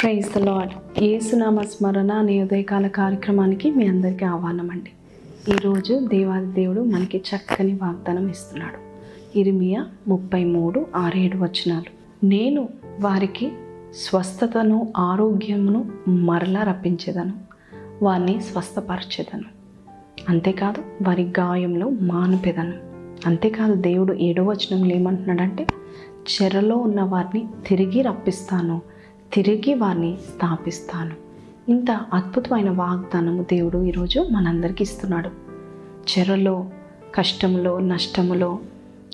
Praise the lord ఏసునామ స్మరణ అనే ఉదయకాల కార్యక్రమానికి మీ అందరికీ ఆహ్వానం అండి ఈరోజు దేవాది దేవుడు మనకి చక్కని వాగ్దానం ఇస్తున్నాడు. ఇరిమియా ముప్పై మూడు ఆరేడు వచనాలు. నేను వారికి స్వస్థతను ఆరోగ్యమును మరలా రప్పించేదను. వారిని స్వస్థపరచేదను. అంతేకాదు వారి గాయంలో మానిపేదను. అంతేకాదు దేవుడు ఏడో వచనంలో ఏమంటున్నాడంటే చెరలో ఉన్న వారిని తిరిగి రప్పిస్తాను తిరిగి వారిని స్థాపిస్తాను. ఇంత అద్భుతమైన వాగ్దానము దేవుడు ఈరోజు మనందరికీ ఇస్తున్నాడు. చెరలో కష్టములో నష్టములో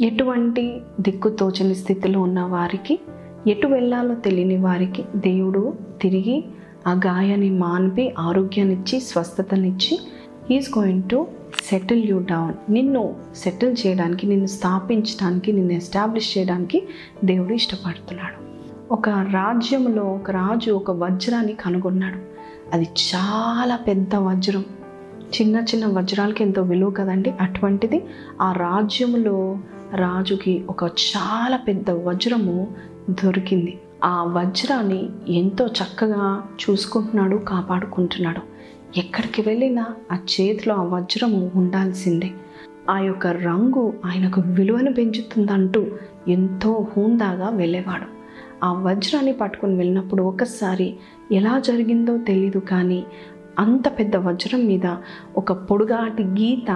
ఎటువంటి దిక్కుతోచని స్థితిలో ఉన్న వారికి ఎటు వెళ్ళాలో తెలియని వారికి దేవుడు తిరిగి ఆ గాయాన్ని మాన్పి ఆరోగ్యాన్నిచ్చి స్వస్థతనిచ్చి is going to settle you down నిన్ను సెటిల్ చేయడానికి నిన్ను స్థాపించడానికి నిన్ను ఎస్టాబ్లిష్ చేయడానికి దేవుడు ఇష్టపడుతున్నాడు. ఒక రాజ్యంలో ఒక రాజు ఒక వజ్రాన్ని కనుగొన్నాడు. అది చాలా పెద్ద వజ్రం. చిన్న చిన్న వజ్రాలకి ఎంతో విలువ కదండి. అటువంటిది ఆ రాజ్యంలో రాజుకి ఒక చాలా పెద్ద వజ్రము దొరికింది. ఆ వజ్రాన్ని ఎంతో చక్కగా చూసుకుంటున్నాడు కాపాడుకుంటున్నాడు. ఎక్కడికి వెళ్ళినా ఆ చేతిలో ఆ వజ్రము ఉండాల్సిందే. ఆ యొక్క రంగు ఆయనకు విలువను పెంచుతుందంటూ ఎంతో హూందాగా వెళ్ళేవాడు. ఆ వజ్రాన్ని పట్టుకొని వెళ్ళినప్పుడు ఒకసారి ఎలా జరిగిందో తెలీదు కానీ అంత పెద్ద వజ్రం మీద ఒక పొడుగాటి గీత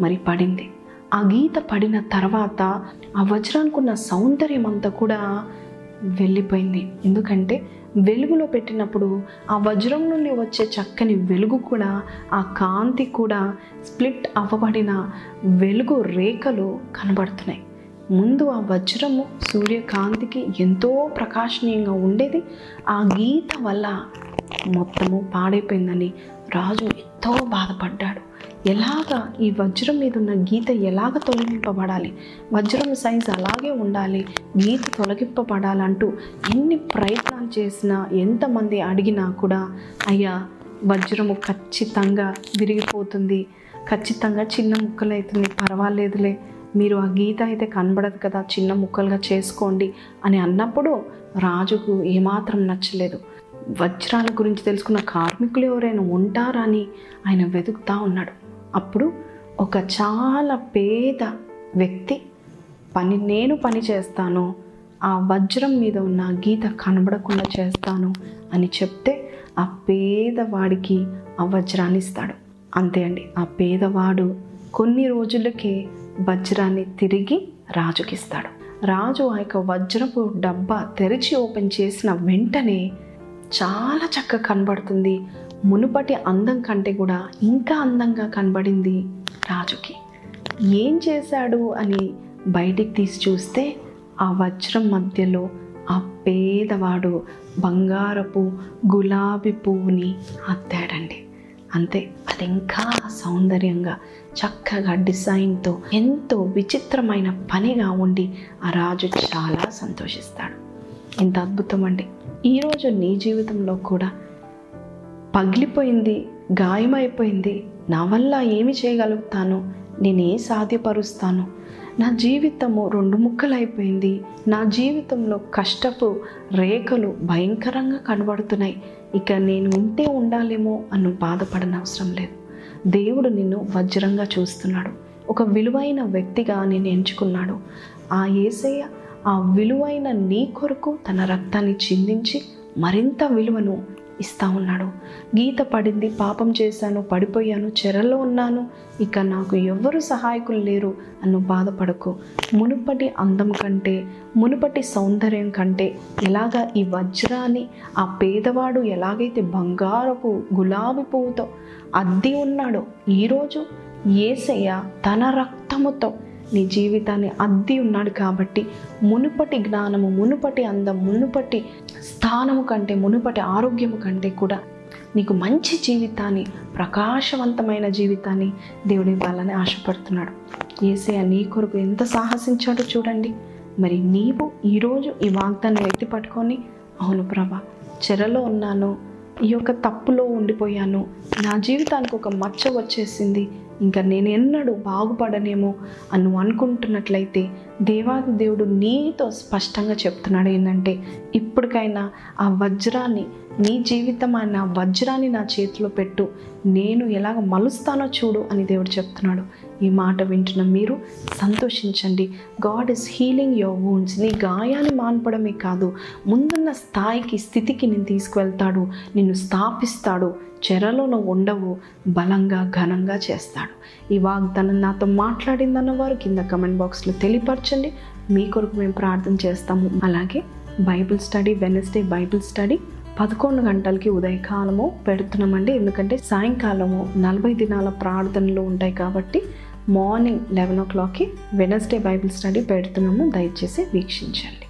మరి పడింది. ఆ గీత పడిన తర్వాత ఆ వజ్రానికి ఉన్న సౌందర్యం అంతా కూడా వెళ్ళిపోయింది. ఎందుకంటే వెలుగులో పెట్టినప్పుడు ఆ వజ్రం నుండి వచ్చే చక్కని వెలుగు కూడా ఆ కాంతి కూడా స్ప్లిట్ అవ్వబడిన వెలుగు రేఖలు కనబడుతున్నాయి. ముందు ఆ వజ్రము సూర్యకాంతికి ఎంతో ప్రకాశనీయంగా ఉండేది. ఆ గీత వల్ల మొత్తము పాడైపోయిందని రాజు ఎంతో బాధపడ్డాడు. ఎలాగ ఈ వజ్రం మీద ఉన్న గీత ఎలాగ తొలగింపబడాలి? వజ్రం సైజ్ అలాగే ఉండాలి గీత తొలగింపబడాలంటూ ఎన్ని ప్రయత్నాలు చేసినా ఎంతమంది అడిగినా కూడా అయ్యా వజ్రము ఖచ్చితంగా విరిగిపోతుంది ఖచ్చితంగా చిన్న ముక్కలు పర్వాలేదులే మీరు ఆ గీత అయితే కనబడదు కదా చిన్న ముక్కలుగా చేసుకోండి అని అన్నప్పుడు రాజుకు ఏమాత్రం నచ్చలేదు. వజ్రాల గురించి తెలుసుకున్న కార్మికులు ఎవరైనా ఉంటారా అని ఆయన వెతుకుతా ఉన్నాడు. అప్పుడు ఒక చాలా పేద వ్యక్తి పని నేను పని చేస్తాను ఆ వజ్రం మీద ఉన్న గీత కనబడకుండా చేస్తాను అని చెప్తే ఆ పేదవాడికి ఆ వజ్రాన్ని ఇస్తాడు. అంతే అండి. ఆ పేదవాడు కొన్ని రోజులకే వజ్రాన్ని తిరిగి రాజుకి ఇస్తాడు రాజు ఆ యొక్క వజ్రపు డబ్బా తెరిచి ఓపెన్ చేసిన వెంటనే చాలా చక్కగా కనబడుతుంది. మునుపటి అందం కంటే కూడా ఇంకా అందంగా కనబడింది రాజుకి. ఏం చేశాడు అని బయటికి తీసి చూస్తే ఆ వజ్రం మధ్యలో ఆ పేదవాడు బంగారపు గులాబీ పువ్వుని అద్దాడండి. అంతే అది ఇంకా సౌందర్యంగా చక్కగా డిజైన్తో ఎంతో విచిత్రమైన పనిగా ఉండి ఆ రాజు చాలా సంతోషిస్తాడు. ఎంత అద్భుతం అండి. ఈరోజు నీ జీవితంలో కూడా పగిలిపోయింది గాయమైపోయింది. నా వల్ల ఏమి చేయగలుగుతాను? నేనే సాధ్యపరుస్తాను. నా జీవితము రెండు ముక్కలైపోయింది. నా జీవితంలో కష్టపు రేఖలు భయంకరంగా కనబడుతున్నాయి. ఇక నేను ఉంటే ఉండాలేమో అన్ను బాధపడన అవసరం లేదు. దేవుడు నిన్ను వజ్రంగా చూస్తున్నాడు. ఒక విలువైన వ్యక్తిగా నేను ఎంచుకున్నాడు. ఆ ఏసయ్య ఆ విలువైన నీ కొరకు తన రక్తాన్ని చిందించి మరింత విలువను ఇస్తా ఉన్నాడు. గీత పడింది పాపం చేశాను పడిపోయాను చెరలో ఉన్నాను. ఇక నాకు ఎవ్వరు సహాయకులు లేరు. అన్ను బాధపడకు. మునుపటి అందం కంటే మునుపటి సౌందర్యం కంటే ఎలాగ ఈ వజ్రాన్ని ఆ పేదవాడు ఎలాగైతే బంగారపు గులాబీ పువ్వుతో అద్ది ఉన్నాడో ఈరోజు ఏసయ్య తన రక్తముతో నీ జీవితాన్ని అద్ది ఉన్నాడు కాబట్టి మునుపటి జ్ఞానము మునుపటి అందం మునుపటి స్థానము కంటే మునుపటి ఆరోగ్యము కంటే కూడా నీకు మంచి జీవితాన్ని ప్రకాశవంతమైన జీవితాన్ని దేవుడు ఇవ్వాలని ఆశపడుతున్నాడు. ఏసయ్య నీ కొరకు ఎంత సాహసించాడో చూడండి. మరి నీవు ఈరోజు ఈ వాగ్దాన్ని ఎత్తి పట్టుకొని అవును ప్రభా చెరలో ఉన్నాను ఈ యొక్క తప్పులో ఉండిపోయాను. నా జీవితానికి ఒక మచ్చ వచ్చేసింది. ఇంకా నేను ఎన్నడూ బాగుపడనేమో అని అనుకుంటున్నట్లయితే దేవాది దేవుడు నీతో స్పష్టంగా చెప్తున్నాడు ఏంటంటే ఇప్పటికైనా ఆ వజ్రాన్ని నీ జీవితం అయిన వజ్రాన్ని నా చేతిలో పెట్టు. నేను ఎలాగ మలుస్తానో చూడు అని దేవుడు చెప్తున్నాడు. ఈ మాట వింటున్న మీరు సంతోషించండి. God is healing your wounds నీ గాయాన్ని మాన్పడమే కాదు. ముందున్న స్థాయికి స్థితికి నేను తీసుకువెళ్తాడు. నిన్ను స్థాపిస్తాడు. చెరలో నువ్వు ఉండవు. బలంగా ఘనంగా చేస్తాడు. ఈ వాగ్దానం నాతో మాట్లాడిందన్న వారు కింద కమెంట్ బాక్స్లో తెలియపరచండి. మీ కొరకు మేము ప్రార్థన చేస్తాము. అలాగే Bible study Wednesday Bible study పదకొండు గంటలకి ఉదయకాలము పెడుతున్నామండి. ఎందుకంటే సాయంకాలము నలభై దినాల ప్రార్థనలు ఉంటాయి కాబట్టి మార్నింగ్ లెవెన్ ఓ క్లాక్కి వెనస్డే బైబిల్ స్టడీ పెడుతున్నాము. దయచేసి వీక్షించండి.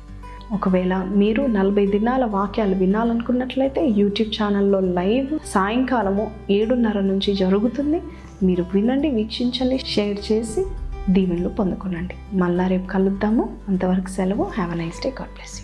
ఒకవేళ మీరు నలభై దినాల వాక్యాలు వినాలనుకున్నట్లయితే యూట్యూబ్ ఛానల్లో లైవ్ సాయంకాలము ఏడున్నర నుంచి జరుగుతుంది. మీరు వినండి వీక్షించండి షేర్ చేసి దీవెనలు పొందుకునండి. మళ్ళా రేపు కలుద్దాము. అంతవరకు సెలవు. Have a nice day God bless you